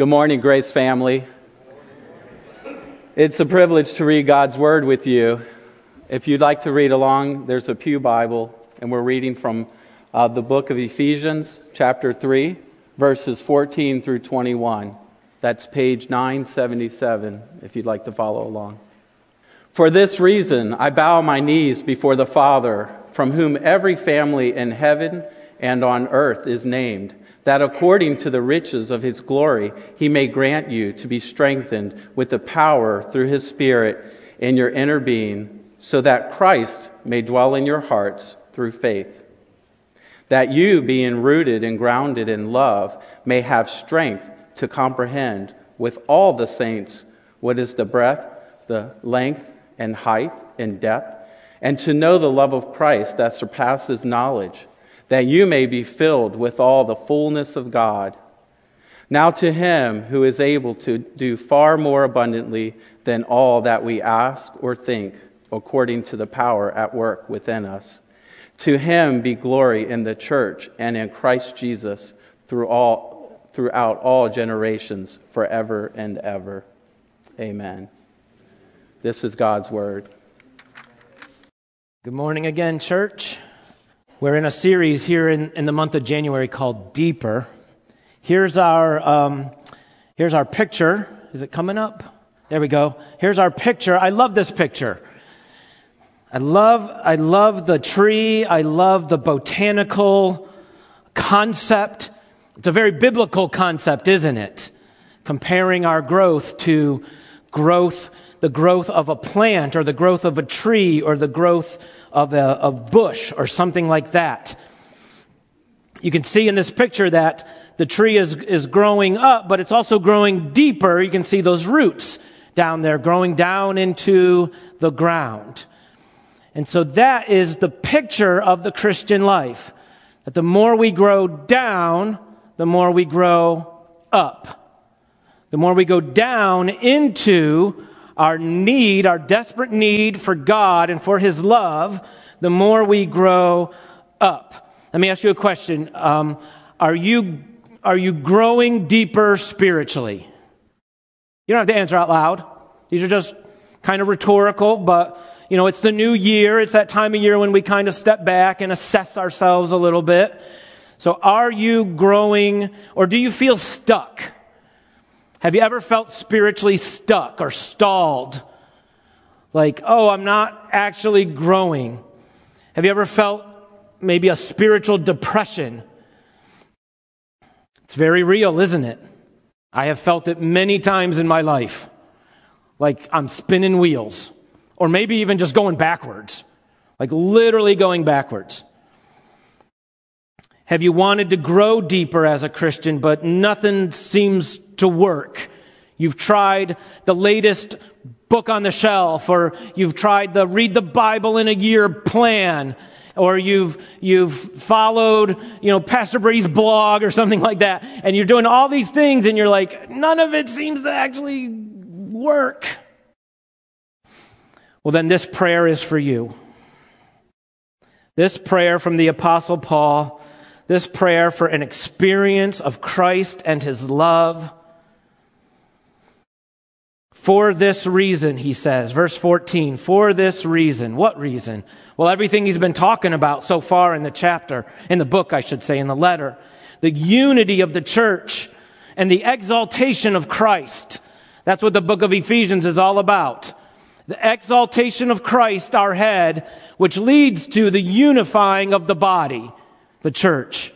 Good morning, Grace family. It's a privilege to read God's Word with you. If you'd like to read along, there's a Pew Bible, and we're reading from uh, the book of Ephesians, chapter 3, verses 14 through 21. That's page 977, if you'd like to follow along. For this reason, I bow my knees before the Father, from whom every family in heaven and on earth is named that according to the riches of his glory, he may grant you to be strengthened with the power through his Spirit in your inner being, so that Christ may dwell in your hearts through faith. That you, being rooted and grounded in love, may have strength to comprehend with all the saints what is the breadth, the length, and height, and depth, and to know the love of Christ that surpasses knowledge that you may be filled with all the fullness of God. Now to him who is able to do far more abundantly than all that we ask or think, according to the power at work within us. To him be glory in the church and in Christ Jesus through all, throughout all generations, forever and ever. Amen. This is God's word. Good morning again, church. We're in a series here in, in the month of January called Deeper. Here's our, um, here's our picture. Is it coming up? There we go. Here's our picture. I love this picture. I love, I love the tree. I love the botanical concept. It's a very biblical concept, isn't it? Comparing our growth to growth, the growth of a plant or the growth of a tree or the growth of a, bush or something like that. You can see in this picture that the tree is, is growing up, but it's also growing deeper. You can see those roots down there growing down into the ground. And so that is the picture of the Christian life. That the more we grow down, the more we grow up. The more we go down into our need, our desperate need for God and for His love, the more we grow up. Let me ask you a question. Um, are you, are you growing deeper spiritually? You don't have to answer out loud. These are just kind of rhetorical, but you know, it's the new year. It's that time of year when we kind of step back and assess ourselves a little bit. So are you growing or do you feel stuck? Have you ever felt spiritually stuck or stalled? Like, oh, I'm not actually growing. Have you ever felt maybe a spiritual depression? It's very real, isn't it? I have felt it many times in my life. Like I'm spinning wheels, or maybe even just going backwards, like literally going backwards. Have you wanted to grow deeper as a Christian, but nothing seems to work. You've tried the latest book on the shelf, or you've tried the read the Bible in a year plan, or you've, you've followed, you know, Pastor Brady's blog or something like that, and you're doing all these things and you're like, none of it seems to actually work. Well, then this prayer is for you. This prayer from the Apostle Paul, this prayer for an experience of Christ and his love for this reason, he says, verse 14, for this reason. What reason? Well, everything he's been talking about so far in the chapter, in the book, I should say, in the letter. The unity of the church and the exaltation of Christ. That's what the book of Ephesians is all about. The exaltation of Christ, our head, which leads to the unifying of the body, the church.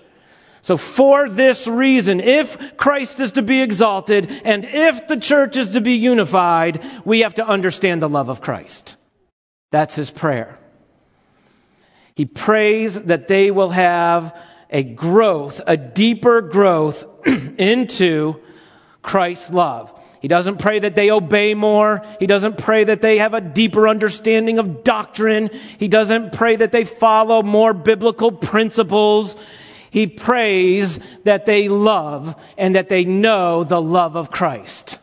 So for this reason, if Christ is to be exalted and if the church is to be unified, we have to understand the love of Christ. That's his prayer. He prays that they will have a growth, a deeper growth into Christ's love. He doesn't pray that they obey more. He doesn't pray that they have a deeper understanding of doctrine. He doesn't pray that they follow more biblical principles. He prays that they love and that they know the love of Christ.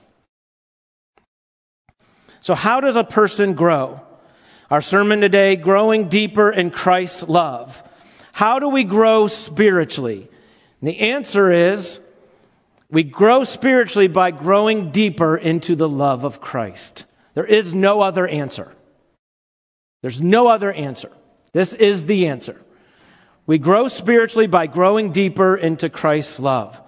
So, how does a person grow? Our sermon today, growing deeper in Christ's love. How do we grow spiritually? And the answer is We grow spiritually by growing deeper into the love of Christ. There is no other answer. There's no other answer. This is the answer. We grow spiritually by growing deeper into Christ's love.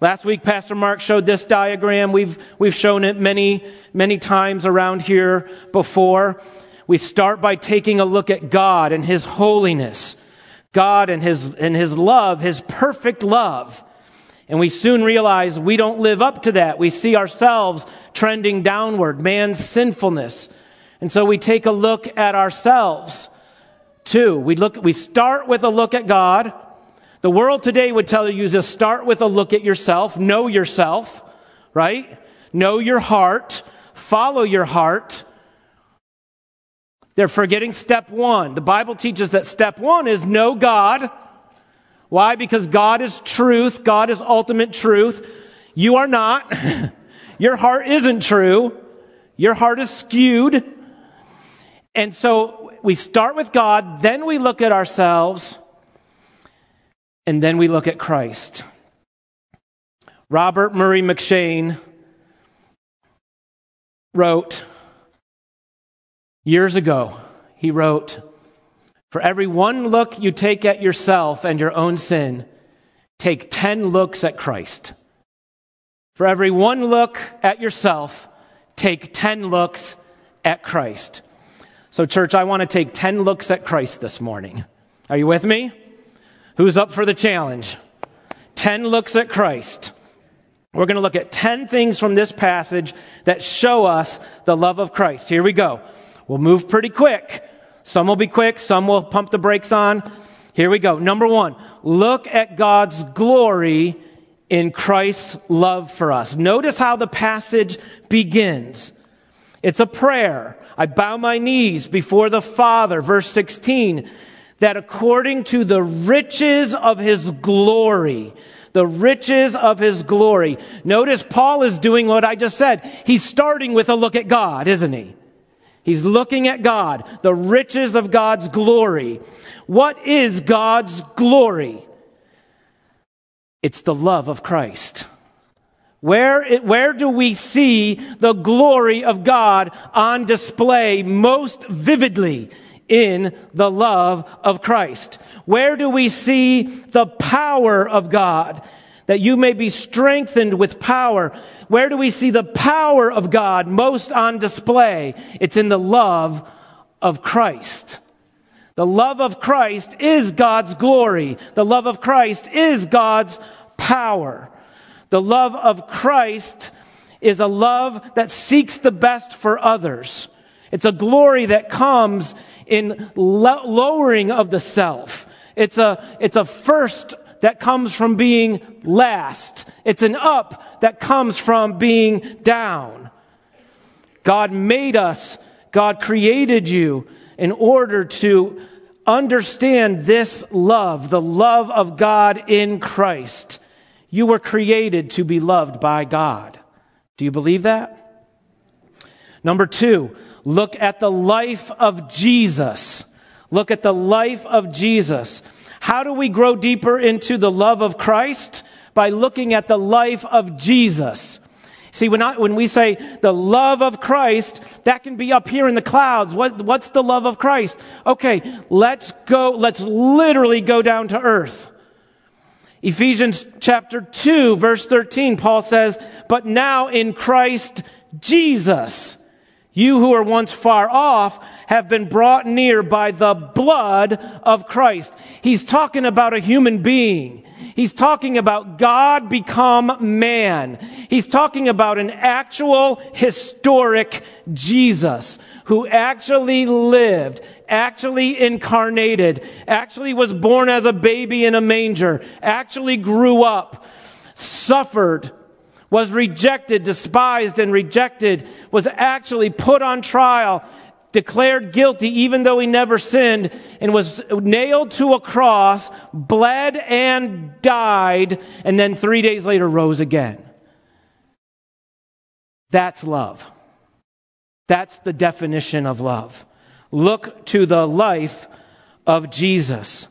Last week, Pastor Mark showed this diagram. We've, we've shown it many, many times around here before. We start by taking a look at God and His holiness, God and His, and His love, His perfect love. And we soon realize we don't live up to that. We see ourselves trending downward, man's sinfulness. And so we take a look at ourselves too. We look, we start with a look at God. The world today would tell you to start with a look at yourself, know yourself, right? Know your heart, follow your heart. They're forgetting step one. The Bible teaches that step one is know God why? Because God is truth. God is ultimate truth. You are not. Your heart isn't true. Your heart is skewed. And so we start with God, then we look at ourselves, and then we look at Christ. Robert Murray M'Cheyne wrote years ago, he wrote, for every one look you take at yourself and your own sin, take 10 looks at Christ. For every one look at yourself, take 10 looks at Christ. So, church, I want to take 10 looks at Christ this morning. Are you with me? Who's up for the challenge? 10 looks at Christ. We're going to look at 10 things from this passage that show us the love of Christ. Here we go. We'll move pretty quick. Some will be quick, some will pump the brakes on. Here we go. Number one, look at God's glory in Christ's love for us. Notice how the passage begins. It's a prayer. I bow my knees before the Father, verse 16, that according to the riches of his glory, the riches of his glory. Notice Paul is doing what I just said. He's starting with a look at God, isn't he? He's looking at God, the riches of God's glory. What is God's glory? It's the love of Christ. Where, where do we see the glory of God on display most vividly? In the love of Christ. Where do we see the power of God? that you may be strengthened with power. Where do we see the power of God most on display? It's in the love of Christ. The love of Christ is God's glory. The love of Christ is God's power. The love of Christ is a love that seeks the best for others. It's a glory that comes in lowering of the self. It's a, it's a first that comes from being last. It's an up that comes from being down. God made us, God created you in order to understand this love, the love of God in Christ. You were created to be loved by God. Do you believe that? Number two, look at the life of Jesus. Look at the life of Jesus. How do we grow deeper into the love of Christ? By looking at the life of Jesus. See, when, I, when we say the love of Christ, that can be up here in the clouds. What, what's the love of Christ? Okay, let's go, let's literally go down to earth. Ephesians chapter 2, verse 13, Paul says, But now in Christ Jesus, you who were once far off have been brought near by the blood of Christ. He's talking about a human being. He's talking about God become man. He's talking about an actual historic Jesus who actually lived, actually incarnated, actually was born as a baby in a manger, actually grew up, suffered, was rejected, despised, and rejected, was actually put on trial, declared guilty even though he never sinned, and was nailed to a cross, bled and died, and then three days later rose again. That's love. That's the definition of love. Look to the life of Jesus.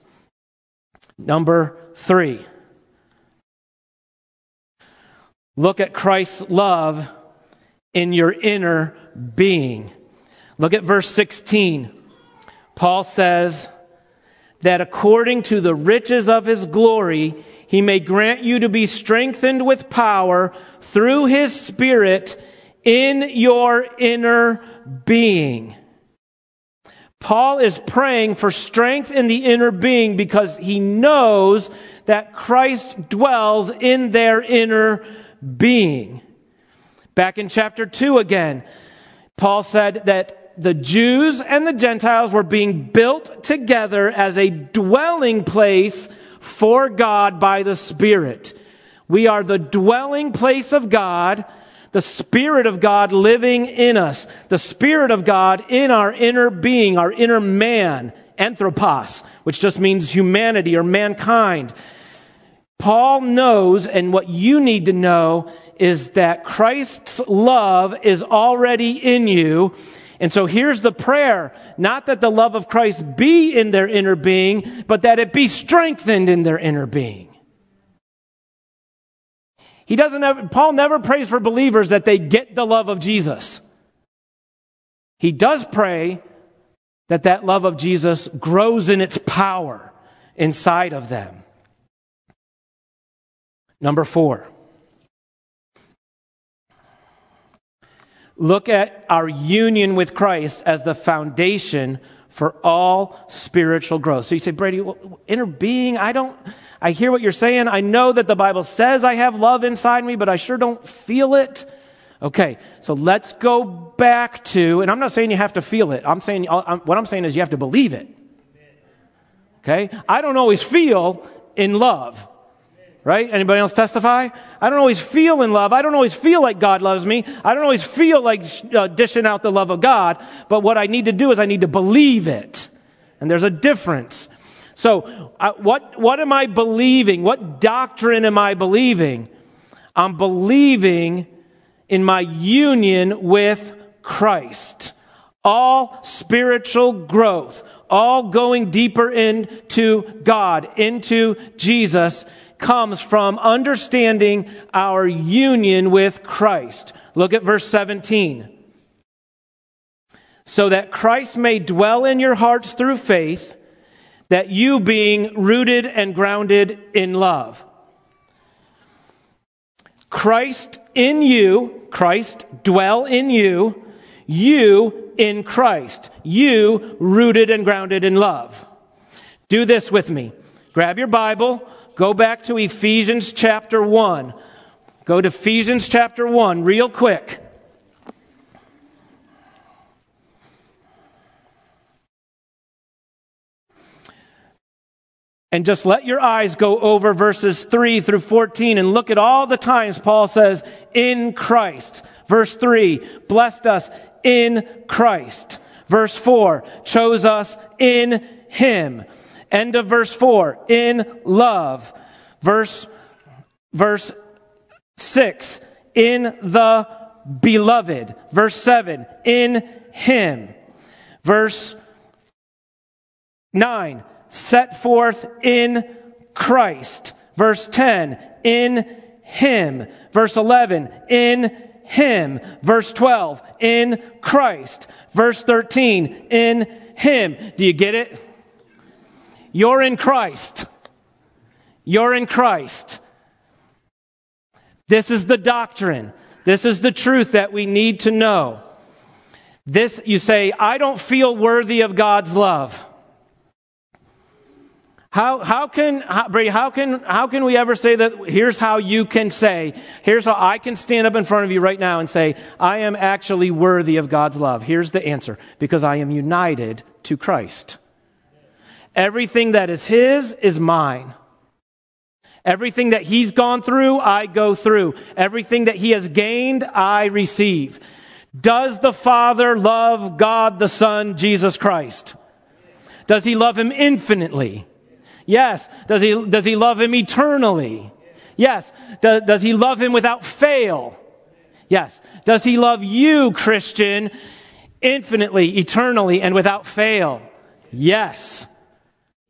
Number three. look at Christ's love in your inner being. Look at verse 16. Paul says that according to the riches of his glory, he may grant you to be strengthened with power through his spirit in your inner being. Paul is praying for strength in the inner being because he knows that Christ dwells in their inner being. Back in chapter 2 again, Paul said that the Jews and the Gentiles were being built together as a dwelling place for God by the Spirit. We are the dwelling place of God, the Spirit of God living in us, the Spirit of God in our inner being, our inner man, anthropos, which just means humanity or mankind. Paul knows, and what you need to know is that Christ's love is already in you. And so here's the prayer. Not that the love of Christ be in their inner being, but that it be strengthened in their inner being. He doesn't ever, Paul never prays for believers that they get the love of Jesus. He does pray that that love of Jesus grows in its power inside of them. Number four. Look at our union with Christ as the foundation for all spiritual growth. So you say, Brady, inner being, I don't, I hear what you're saying. I know that the Bible says I have love inside me, but I sure don't feel it. Okay, so let's go back to, and I'm not saying you have to feel it. I'm saying, what I'm saying is you have to believe it. Okay? I don't always feel in love. Right? Anybody else testify? I don't always feel in love. I don't always feel like God loves me. I don't always feel like uh, dishing out the love of God. But what I need to do is I need to believe it. And there's a difference. So, what, what am I believing? What doctrine am I believing? I'm believing in my union with Christ. All spiritual growth, all going deeper into God, into Jesus comes from understanding our union with Christ. Look at verse 17. So that Christ may dwell in your hearts through faith, that you being rooted and grounded in love. Christ in you, Christ dwell in you, you in Christ, you rooted and grounded in love. Do this with me. Grab your Bible, Go back to Ephesians chapter 1. Go to Ephesians chapter 1 real quick. And just let your eyes go over verses 3 through 14 and look at all the times Paul says, in Christ. Verse 3, blessed us in Christ. Verse 4, chose us in Him. End of verse 4. In love. Verse, verse 6. In the beloved. Verse 7. In him. Verse 9. Set forth in Christ. Verse 10. In him. Verse 11. In him. Verse 12. In Christ. Verse 13. In him. Do you get it? You're in Christ. You're in Christ. This is the doctrine. This is the truth that we need to know. This, you say, I don't feel worthy of God's love. How, how can, how, Brady, how can, how can we ever say that? Here's how you can say, here's how I can stand up in front of you right now and say, I am actually worthy of God's love. Here's the answer. Because I am united to Christ. Everything that is His is mine. Everything that He's gone through, I go through. Everything that He has gained, I receive. Does the Father love God the Son, Jesus Christ? Does He love Him infinitely? Yes. Does He, does he love Him eternally? Yes. Does, does He love Him without fail? Yes. Does He love you, Christian, infinitely, eternally, and without fail? Yes.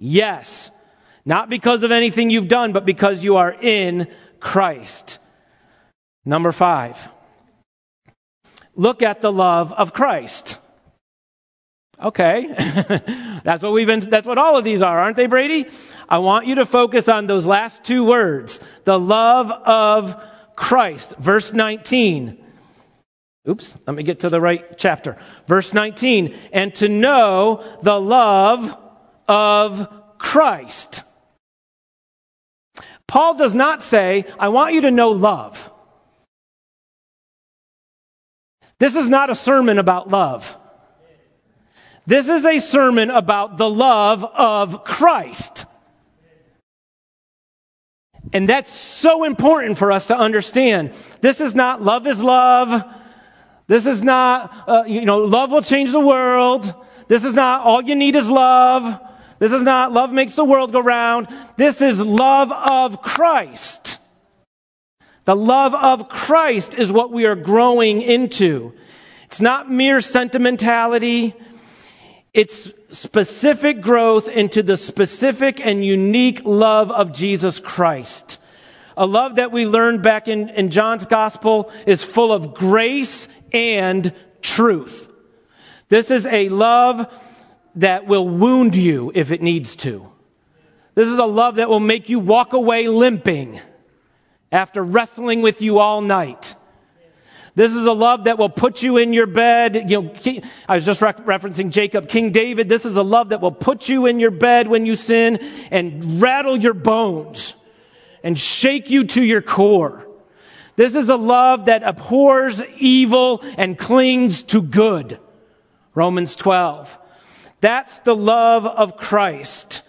Yes. Not because of anything you've done, but because you are in Christ. Number five, look at the love of Christ. Okay. that's what we've been, that's what all of these are, aren't they, Brady? I want you to focus on those last two words. The love of Christ. Verse 19. Oops, let me get to the right chapter. Verse 19. And to know the love of Christ. Paul does not say, I want you to know love. This is not a sermon about love. This is a sermon about the love of Christ. And that's so important for us to understand. This is not love is love. This is not, uh, you know, love will change the world. This is not all you need is love. This is not love makes the world go round. This is love of Christ. The love of Christ is what we are growing into. It's not mere sentimentality. It's specific growth into the specific and unique love of Jesus Christ. A love that we learned back in, in John's gospel is full of grace and truth. This is a love that will wound you if it needs to. This is a love that will make you walk away limping after wrestling with you all night. This is a love that will put you in your bed. You know, I was just re- referencing Jacob, King David. This is a love that will put you in your bed when you sin and rattle your bones and shake you to your core. This is a love that abhors evil and clings to good. Romans 12. That's the love of Christ.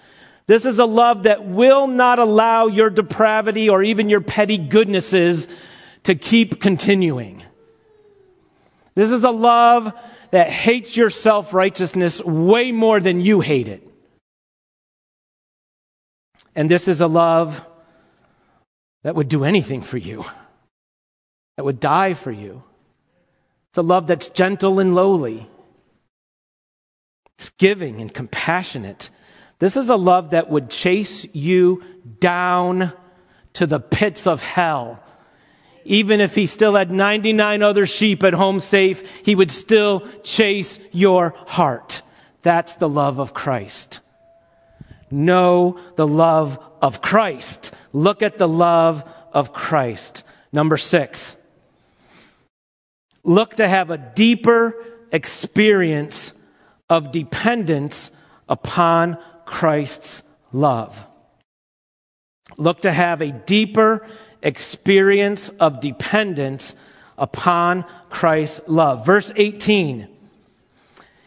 This is a love that will not allow your depravity or even your petty goodnesses to keep continuing. This is a love that hates your self righteousness way more than you hate it. And this is a love that would do anything for you, that would die for you. It's a love that's gentle and lowly, it's giving and compassionate. This is a love that would chase you down to the pits of hell even if he still had 99 other sheep at home safe, he would still chase your heart. That's the love of Christ. Know the love of Christ. Look at the love of Christ. Number six. Look to have a deeper experience of dependence upon Christ's love. Look to have a deeper experience of dependence upon Christ's love. Verse 18,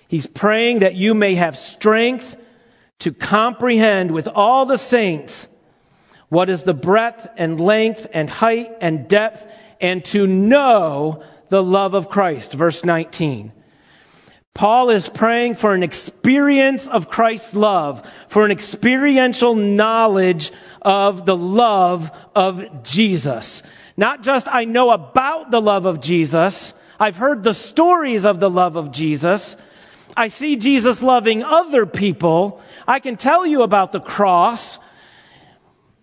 he's praying that you may have strength to comprehend with all the saints what is the breadth and length and height and depth, and to know the love of Christ. Verse 19. Paul is praying for an experience of Christ's love, for an experiential knowledge of the love of Jesus. Not just I know about the love of Jesus, I've heard the stories of the love of Jesus. I see Jesus loving other people. I can tell you about the cross.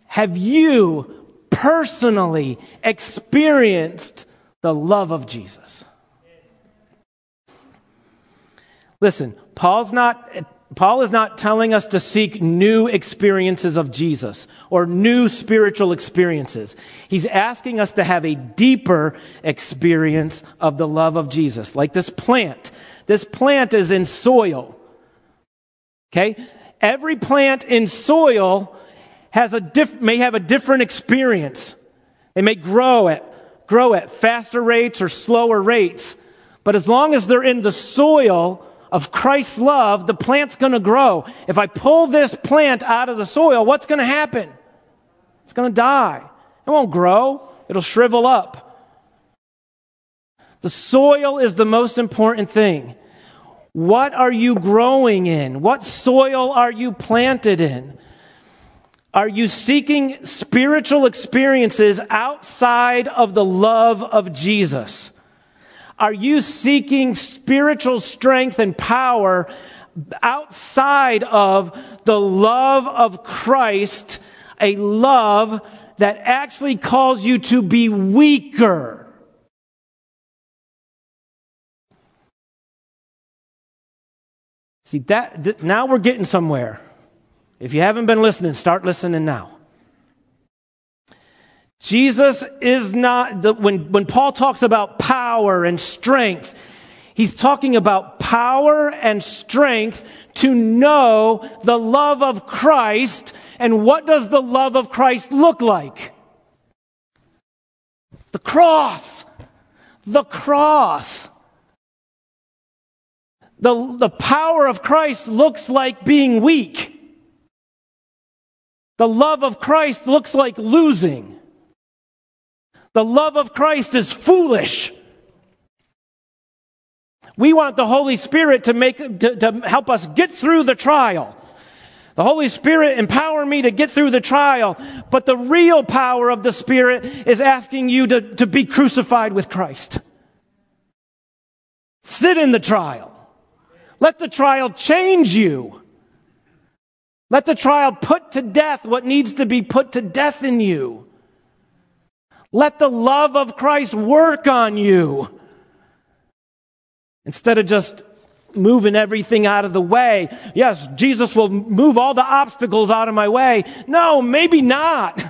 Have you personally experienced the love of Jesus? Listen, Paul's not, Paul is not telling us to seek new experiences of Jesus or new spiritual experiences. He's asking us to have a deeper experience of the love of Jesus, like this plant. This plant is in soil. Okay? Every plant in soil has a diff- may have a different experience. They may grow at, grow at faster rates or slower rates. But as long as they're in the soil, of Christ's love, the plant's going to grow. If I pull this plant out of the soil, what's going to happen? It's going to die. It won't grow, it'll shrivel up. The soil is the most important thing. What are you growing in? What soil are you planted in? Are you seeking spiritual experiences outside of the love of Jesus? Are you seeking spiritual strength and power outside of the love of Christ, a love that actually calls you to be weaker. See, that, th- now we're getting somewhere. If you haven't been listening, start listening now. Jesus is not, the, when, when Paul talks about power and strength, he's talking about power and strength to know the love of Christ. And what does the love of Christ look like? The cross. The cross. The, the power of Christ looks like being weak. The love of Christ looks like losing. The love of Christ is foolish. We want the Holy Spirit to make, to, to help us get through the trial. The Holy Spirit empower me to get through the trial. But the real power of the Spirit is asking you to, to be crucified with Christ. Sit in the trial. Let the trial change you. Let the trial put to death what needs to be put to death in you. Let the love of Christ work on you. Instead of just moving everything out of the way. Yes, Jesus will move all the obstacles out of my way. No, maybe not.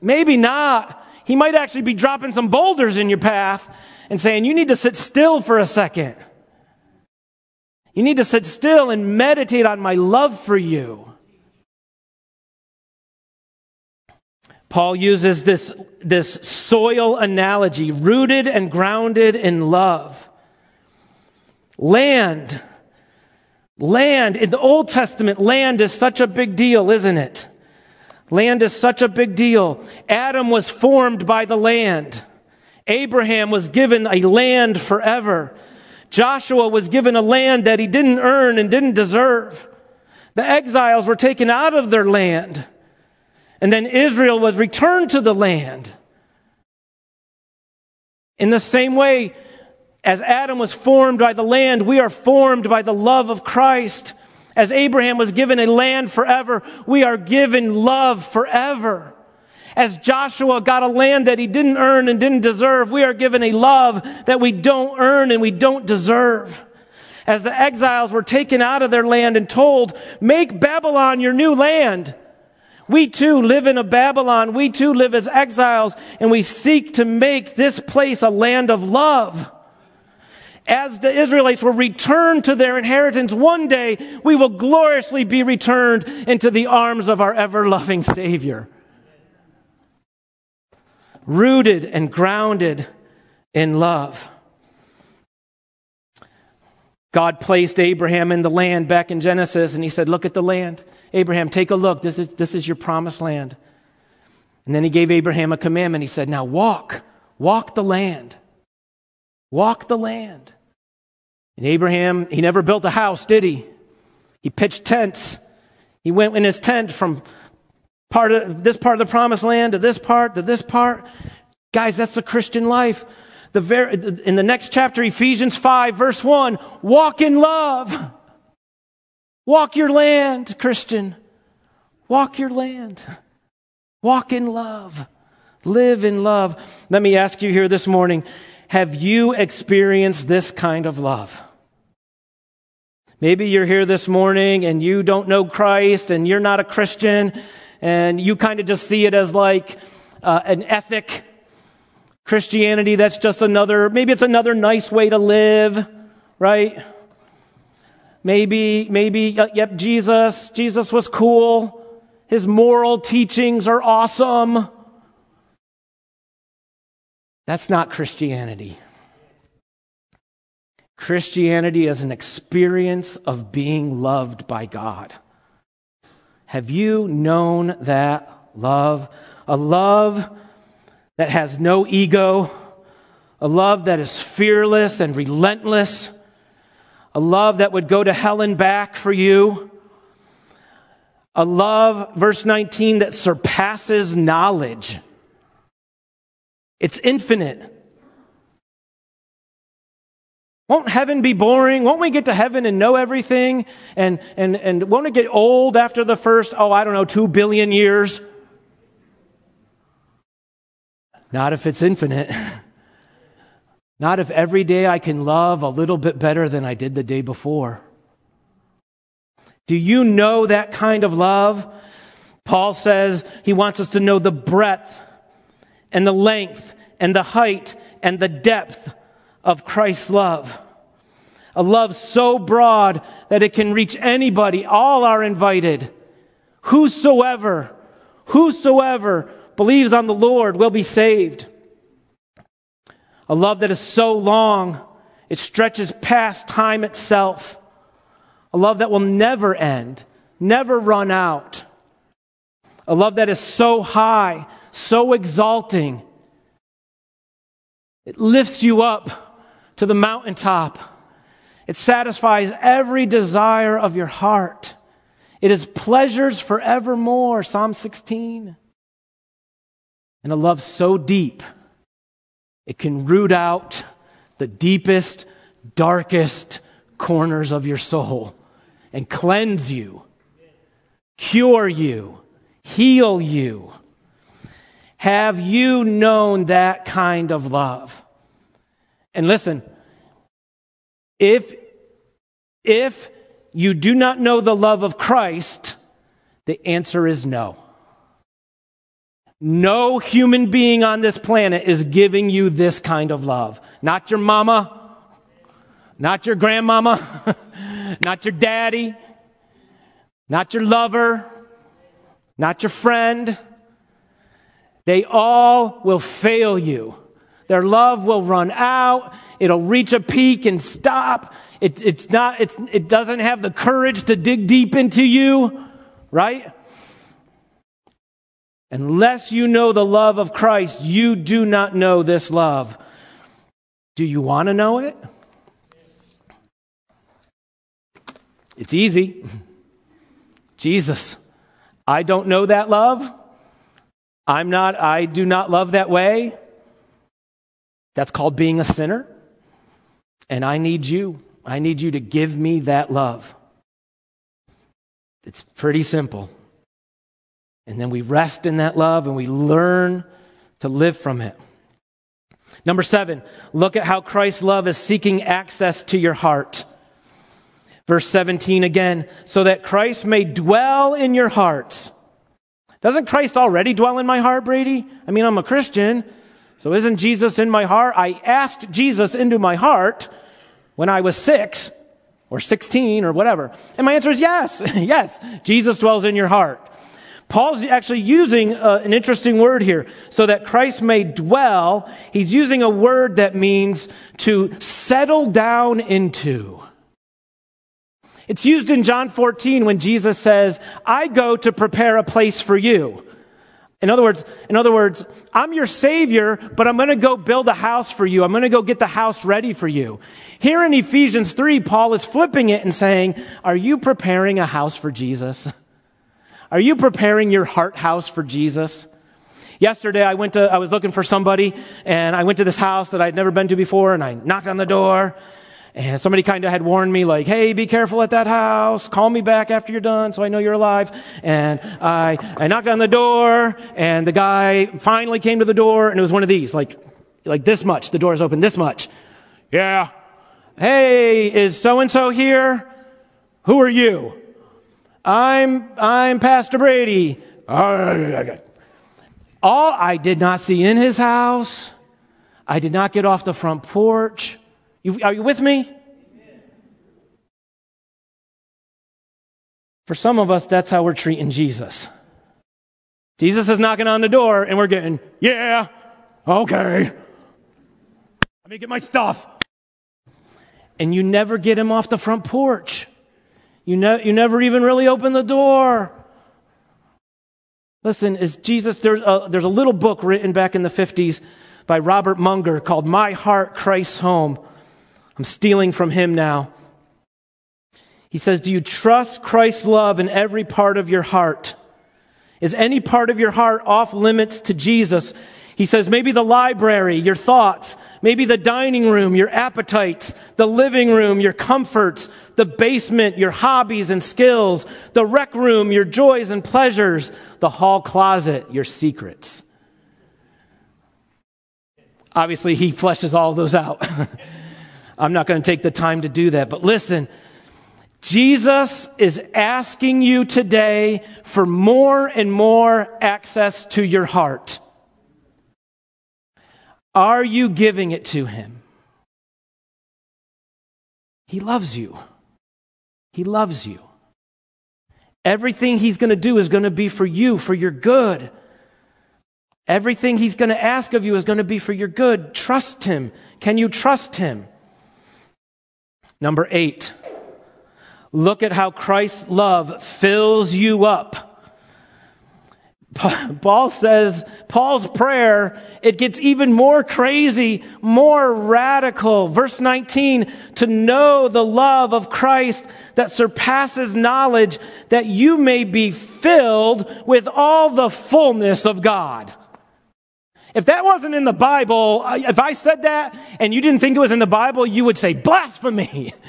Maybe not. He might actually be dropping some boulders in your path and saying, you need to sit still for a second. You need to sit still and meditate on my love for you. Paul uses this, this soil analogy, rooted and grounded in love. Land. Land. In the Old Testament, land is such a big deal, isn't it? Land is such a big deal. Adam was formed by the land. Abraham was given a land forever. Joshua was given a land that he didn't earn and didn't deserve. The exiles were taken out of their land. And then Israel was returned to the land. In the same way, as Adam was formed by the land, we are formed by the love of Christ. As Abraham was given a land forever, we are given love forever. As Joshua got a land that he didn't earn and didn't deserve, we are given a love that we don't earn and we don't deserve. As the exiles were taken out of their land and told, make Babylon your new land. We too live in a Babylon. We too live as exiles and we seek to make this place a land of love. As the Israelites were returned to their inheritance, one day we will gloriously be returned into the arms of our ever loving Savior. Rooted and grounded in love. God placed Abraham in the land back in Genesis and he said, Look at the land. Abraham, take a look. This is, this is your promised land. And then he gave Abraham a commandment. He said, Now walk, walk the land. Walk the land. And Abraham, he never built a house, did he? He pitched tents. He went in his tent from part of this part of the promised land to this part to this part. Guys, that's the Christian life. The very, in the next chapter, Ephesians 5, verse 1, walk in love. Walk your land, Christian. Walk your land. Walk in love. Live in love. Let me ask you here this morning have you experienced this kind of love? Maybe you're here this morning and you don't know Christ and you're not a Christian and you kind of just see it as like uh, an ethic. Christianity, that's just another, maybe it's another nice way to live, right? Maybe, maybe, uh, yep, Jesus, Jesus was cool. His moral teachings are awesome. That's not Christianity. Christianity is an experience of being loved by God. Have you known that love? A love that has no ego, a love that is fearless and relentless, a love that would go to hell and back for you, a love, verse 19, that surpasses knowledge. It's infinite. Won't heaven be boring? Won't we get to heaven and know everything? And, and, and won't it get old after the first, oh, I don't know, two billion years? Not if it's infinite. Not if every day I can love a little bit better than I did the day before. Do you know that kind of love? Paul says he wants us to know the breadth and the length and the height and the depth of Christ's love. A love so broad that it can reach anybody. All are invited. Whosoever, whosoever believes on the Lord will be saved. A love that is so long, it stretches past time itself. A love that will never end, never run out. A love that is so high, so exalting. It lifts you up to the mountaintop. It satisfies every desire of your heart. It is pleasures forevermore. Psalm 16. And a love so deep it can root out the deepest, darkest corners of your soul and cleanse you, cure you, heal you. Have you known that kind of love? And listen, if, if you do not know the love of Christ, the answer is no. No human being on this planet is giving you this kind of love. Not your mama, not your grandmama, not your daddy, not your lover, not your friend. They all will fail you. Their love will run out. It'll reach a peak and stop. It, it's not, it's, it doesn't have the courage to dig deep into you, right? Unless you know the love of Christ, you do not know this love. Do you want to know it? It's easy. Jesus. I don't know that love. I'm not, I do not love that way. That's called being a sinner. And I need you. I need you to give me that love. It's pretty simple. And then we rest in that love and we learn to live from it. Number seven, look at how Christ's love is seeking access to your heart. Verse 17 again, so that Christ may dwell in your hearts. Doesn't Christ already dwell in my heart, Brady? I mean, I'm a Christian, so isn't Jesus in my heart? I asked Jesus into my heart when I was six or 16 or whatever. And my answer is yes, yes, Jesus dwells in your heart. Paul's actually using uh, an interesting word here. So that Christ may dwell, he's using a word that means to settle down into. It's used in John 14 when Jesus says, I go to prepare a place for you. In other words, in other words, I'm your savior, but I'm going to go build a house for you. I'm going to go get the house ready for you. Here in Ephesians 3, Paul is flipping it and saying, are you preparing a house for Jesus? Are you preparing your heart house for Jesus? Yesterday, I went to, I was looking for somebody and I went to this house that I'd never been to before and I knocked on the door and somebody kind of had warned me like, hey, be careful at that house. Call me back after you're done so I know you're alive. And I, I knocked on the door and the guy finally came to the door and it was one of these, like, like this much. The door is open this much. Yeah. Hey, is so and so here? Who are you? I'm, I'm Pastor Brady. All I did not see in his house. I did not get off the front porch. You, are you with me? For some of us, that's how we're treating Jesus. Jesus is knocking on the door and we're getting, yeah, okay. Let me get my stuff. And you never get him off the front porch. You, ne- you never even really open the door. Listen, is Jesus, there's a, there's a little book written back in the 50s by Robert Munger called My Heart, Christ's Home. I'm stealing from him now. He says, Do you trust Christ's love in every part of your heart? Is any part of your heart off limits to Jesus? He says, maybe the library, your thoughts, maybe the dining room, your appetites, the living room, your comforts, the basement, your hobbies and skills, the rec room, your joys and pleasures, the hall closet, your secrets. Obviously, he fleshes all those out. I'm not going to take the time to do that. But listen, Jesus is asking you today for more and more access to your heart. Are you giving it to him? He loves you. He loves you. Everything he's going to do is going to be for you, for your good. Everything he's going to ask of you is going to be for your good. Trust him. Can you trust him? Number eight, look at how Christ's love fills you up. Paul says, Paul's prayer, it gets even more crazy, more radical. Verse 19, to know the love of Christ that surpasses knowledge, that you may be filled with all the fullness of God. If that wasn't in the Bible, if I said that and you didn't think it was in the Bible, you would say blasphemy.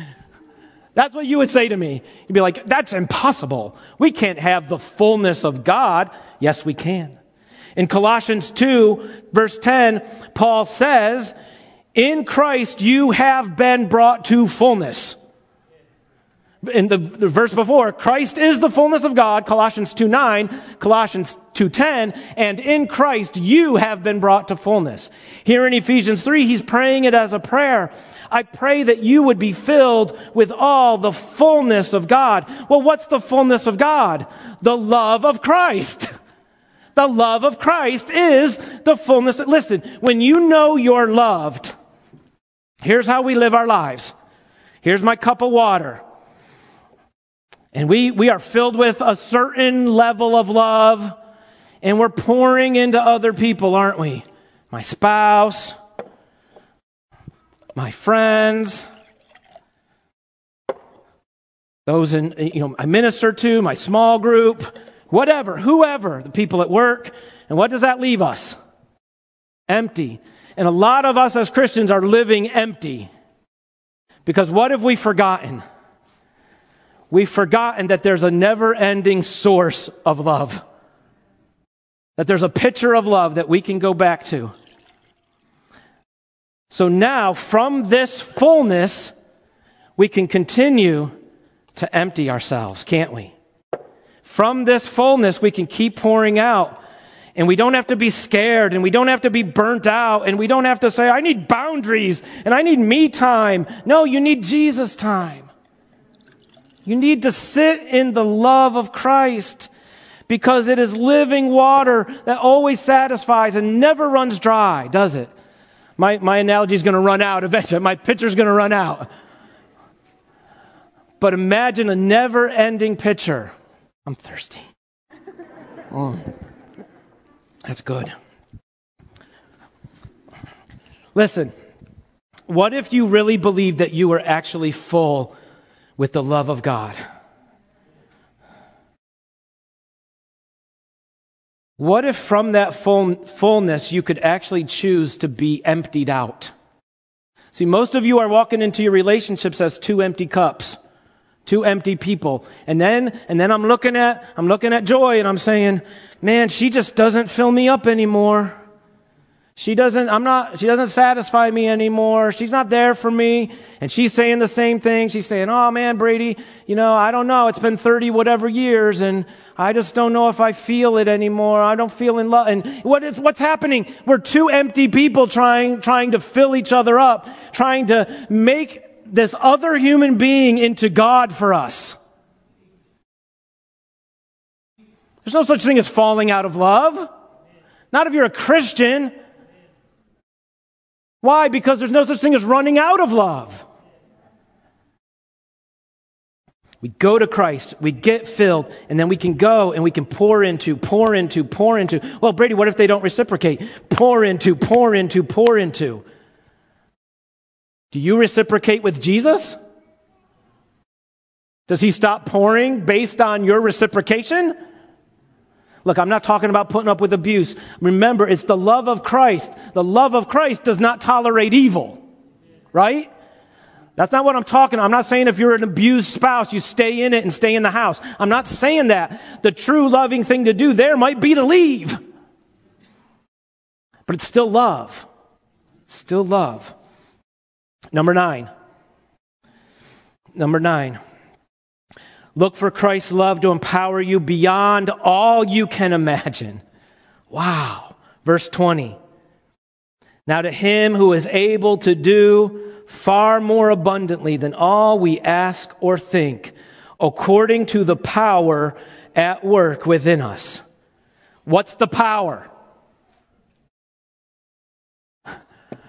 That's what you would say to me. You'd be like, that's impossible. We can't have the fullness of God. Yes, we can. In Colossians 2, verse 10, Paul says, in Christ you have been brought to fullness in the, the, verse before, Christ is the fullness of God, Colossians 2 9, Colossians 2 10, and in Christ you have been brought to fullness. Here in Ephesians 3, he's praying it as a prayer. I pray that you would be filled with all the fullness of God. Well, what's the fullness of God? The love of Christ. The love of Christ is the fullness. Of, Listen, when you know you're loved, here's how we live our lives. Here's my cup of water. And we, we are filled with a certain level of love, and we're pouring into other people, aren't we? My spouse, my friends, those in, you know, I minister to, my small group, whatever, whoever, the people at work. And what does that leave us? Empty. And a lot of us as Christians are living empty. Because what have we forgotten? we've forgotten that there's a never ending source of love. That there's a picture of love that we can go back to. So now, from this fullness, we can continue to empty ourselves, can't we? From this fullness, we can keep pouring out. And we don't have to be scared and we don't have to be burnt out and we don't have to say, I need boundaries and I need me time. No, you need Jesus time. You need to sit in the love of Christ because it is living water that always satisfies and never runs dry, does it? My, my analogy is going to run out eventually. My pitcher's going to run out. But imagine a never ending pitcher. I'm thirsty. Oh, that's good. Listen, what if you really believed that you were actually full with the love of God. What if from that full, fullness you could actually choose to be emptied out? See, most of you are walking into your relationships as two empty cups, two empty people. And then, and then I'm looking at, I'm looking at Joy and I'm saying, man, she just doesn't fill me up anymore. She doesn't, I'm not, she doesn't satisfy me anymore. She's not there for me. And she's saying the same thing. She's saying, oh man, Brady, you know, I don't know. It's been 30 whatever years and I just don't know if I feel it anymore. I don't feel in love. And what is, what's happening? We're two empty people trying, trying to fill each other up, trying to make this other human being into God for us. There's no such thing as falling out of love. Not if you're a Christian. Why? Because there's no such thing as running out of love. We go to Christ, we get filled, and then we can go and we can pour into, pour into, pour into. Well, Brady, what if they don't reciprocate? Pour into, pour into, pour into. Do you reciprocate with Jesus? Does he stop pouring based on your reciprocation? Look, I'm not talking about putting up with abuse. Remember, it's the love of Christ. The love of Christ does not tolerate evil, right? That's not what I'm talking. I'm not saying if you're an abused spouse, you stay in it and stay in the house. I'm not saying that. The true loving thing to do there might be to leave. But it's still love. Still love. Number nine. Number nine. Look for Christ's love to empower you beyond all you can imagine. Wow. Verse 20. Now to him who is able to do far more abundantly than all we ask or think, according to the power at work within us. What's the power?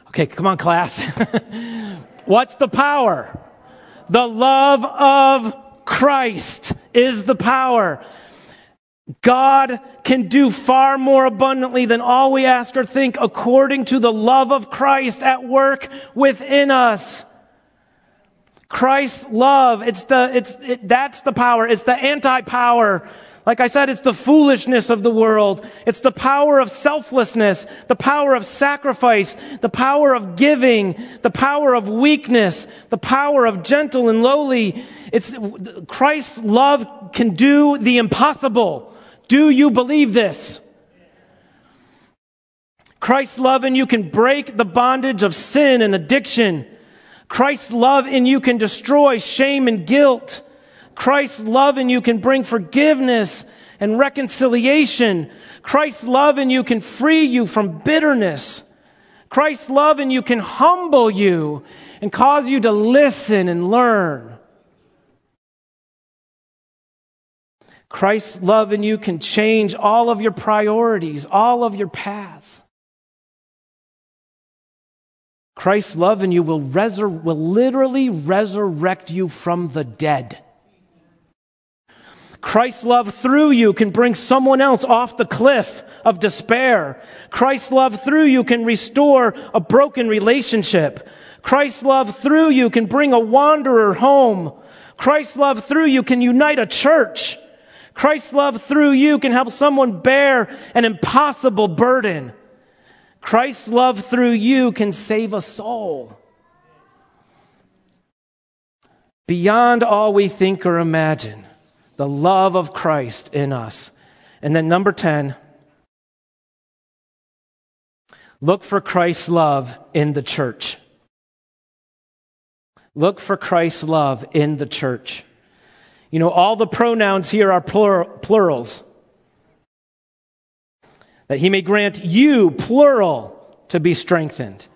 Okay, come on, class. What's the power? The love of Christ is the power. God can do far more abundantly than all we ask or think according to the love of Christ at work within us. Christ's love, it's the, it's, it, that's the power. It's the anti-power. Like I said, it's the foolishness of the world. It's the power of selflessness, the power of sacrifice, the power of giving, the power of weakness, the power of gentle and lowly. It's, Christ's love can do the impossible. Do you believe this? Christ's love in you can break the bondage of sin and addiction. Christ's love in you can destroy shame and guilt. Christ's love in you can bring forgiveness and reconciliation. Christ's love in you can free you from bitterness. Christ's love in you can humble you and cause you to listen and learn. Christ's love in you can change all of your priorities, all of your paths. Christ's love in you will, resur- will literally resurrect you from the dead. Christ's love through you can bring someone else off the cliff of despair. Christ's love through you can restore a broken relationship. Christ's love through you can bring a wanderer home. Christ's love through you can unite a church. Christ's love through you can help someone bear an impossible burden. Christ's love through you can save a soul. Beyond all we think or imagine, the love of Christ in us. And then, number 10, look for Christ's love in the church. Look for Christ's love in the church. You know, all the pronouns here are plur- plurals. That he may grant you, plural, to be strengthened.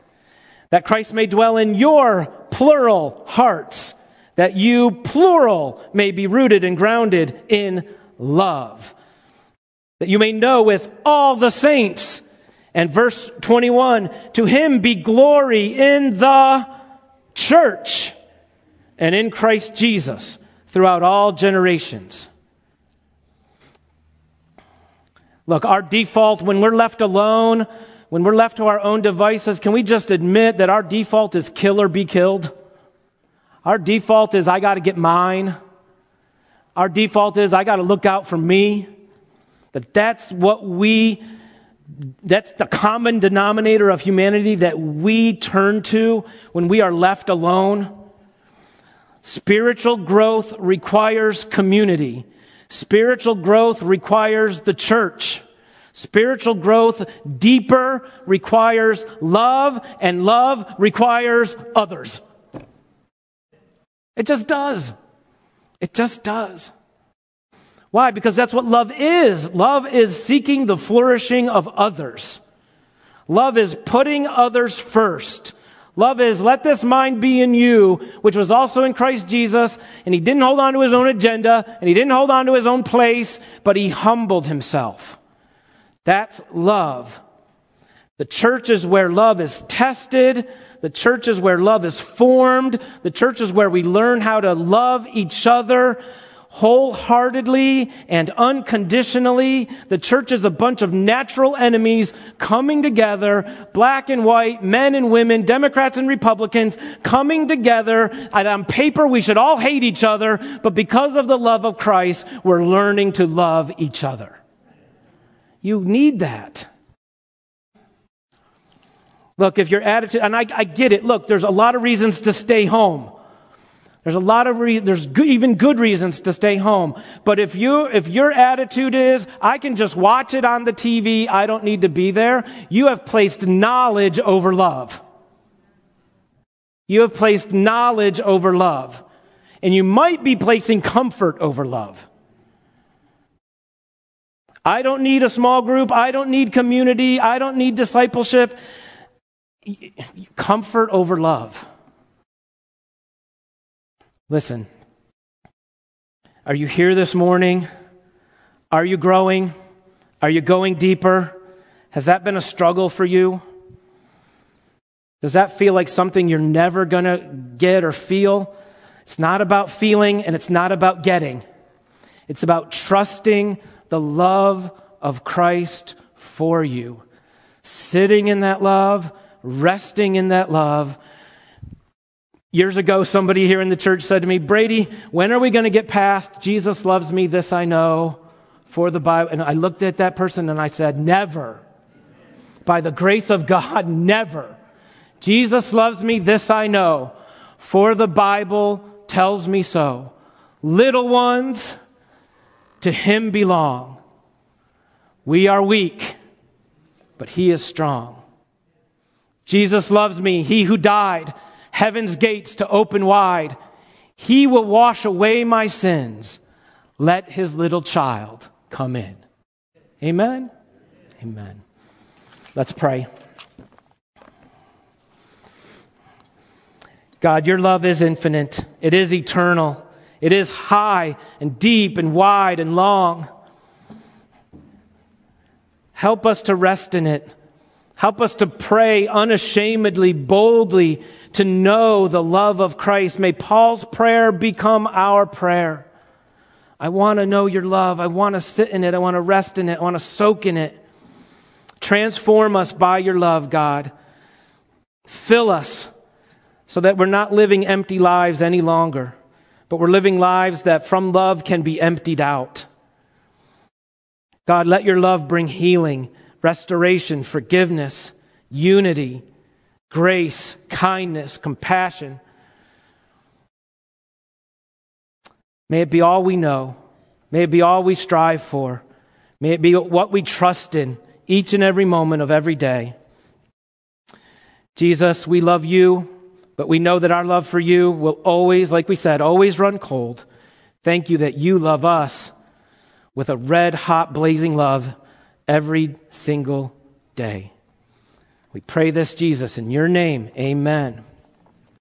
That Christ may dwell in your plural hearts. That you, plural, may be rooted and grounded in love. That you may know with all the saints. And verse 21, to him be glory in the church and in Christ Jesus throughout all generations. Look, our default, when we're left alone, when we're left to our own devices, can we just admit that our default is kill or be killed? Our default is I got to get mine. Our default is I got to look out for me. That that's what we that's the common denominator of humanity that we turn to when we are left alone. Spiritual growth requires community. Spiritual growth requires the church. Spiritual growth deeper requires love and love requires others. It just does. It just does. Why? Because that's what love is. Love is seeking the flourishing of others. Love is putting others first. Love is, let this mind be in you, which was also in Christ Jesus, and he didn't hold on to his own agenda, and he didn't hold on to his own place, but he humbled himself. That's love. The church is where love is tested. The church is where love is formed. The church is where we learn how to love each other wholeheartedly and unconditionally. The church is a bunch of natural enemies coming together, black and white, men and women, Democrats and Republicans coming together. And on paper, we should all hate each other, but because of the love of Christ, we're learning to love each other. You need that. Look, if your attitude, and I, I get it, look, there's a lot of reasons to stay home. There's a lot of re- there's good, even good reasons to stay home. But if you if your attitude is I can just watch it on the TV, I don't need to be there, you have placed knowledge over love. You have placed knowledge over love. And you might be placing comfort over love. I don't need a small group. I don't need community. I don't need discipleship. Comfort over love. Listen, are you here this morning? Are you growing? Are you going deeper? Has that been a struggle for you? Does that feel like something you're never going to get or feel? It's not about feeling and it's not about getting. It's about trusting the love of Christ for you. Sitting in that love, resting in that love. Years ago, somebody here in the church said to me, Brady, when are we going to get past Jesus loves me, this I know, for the Bible? And I looked at that person and I said, Never. By the grace of God, never. Jesus loves me, this I know, for the Bible tells me so. Little ones, to him belong. We are weak, but he is strong. Jesus loves me, he who died, heaven's gates to open wide. He will wash away my sins. Let his little child come in. Amen. Amen. Let's pray. God, your love is infinite. It is eternal. It is high and deep and wide and long. Help us to rest in it. Help us to pray unashamedly, boldly, to know the love of Christ. May Paul's prayer become our prayer. I want to know your love. I want to sit in it. I want to rest in it. I want to soak in it. Transform us by your love, God. Fill us so that we're not living empty lives any longer but we're living lives that from love can be emptied out. God, let your love bring healing, restoration, forgiveness, unity, grace, kindness, compassion. May it be all we know. May it be all we strive for. May it be what we trust in each and every moment of every day. Jesus, we love you. But we know that our love for you will always, like we said, always run cold. Thank you that you love us with a red hot blazing love every single day. We pray this, Jesus, in your name. Amen.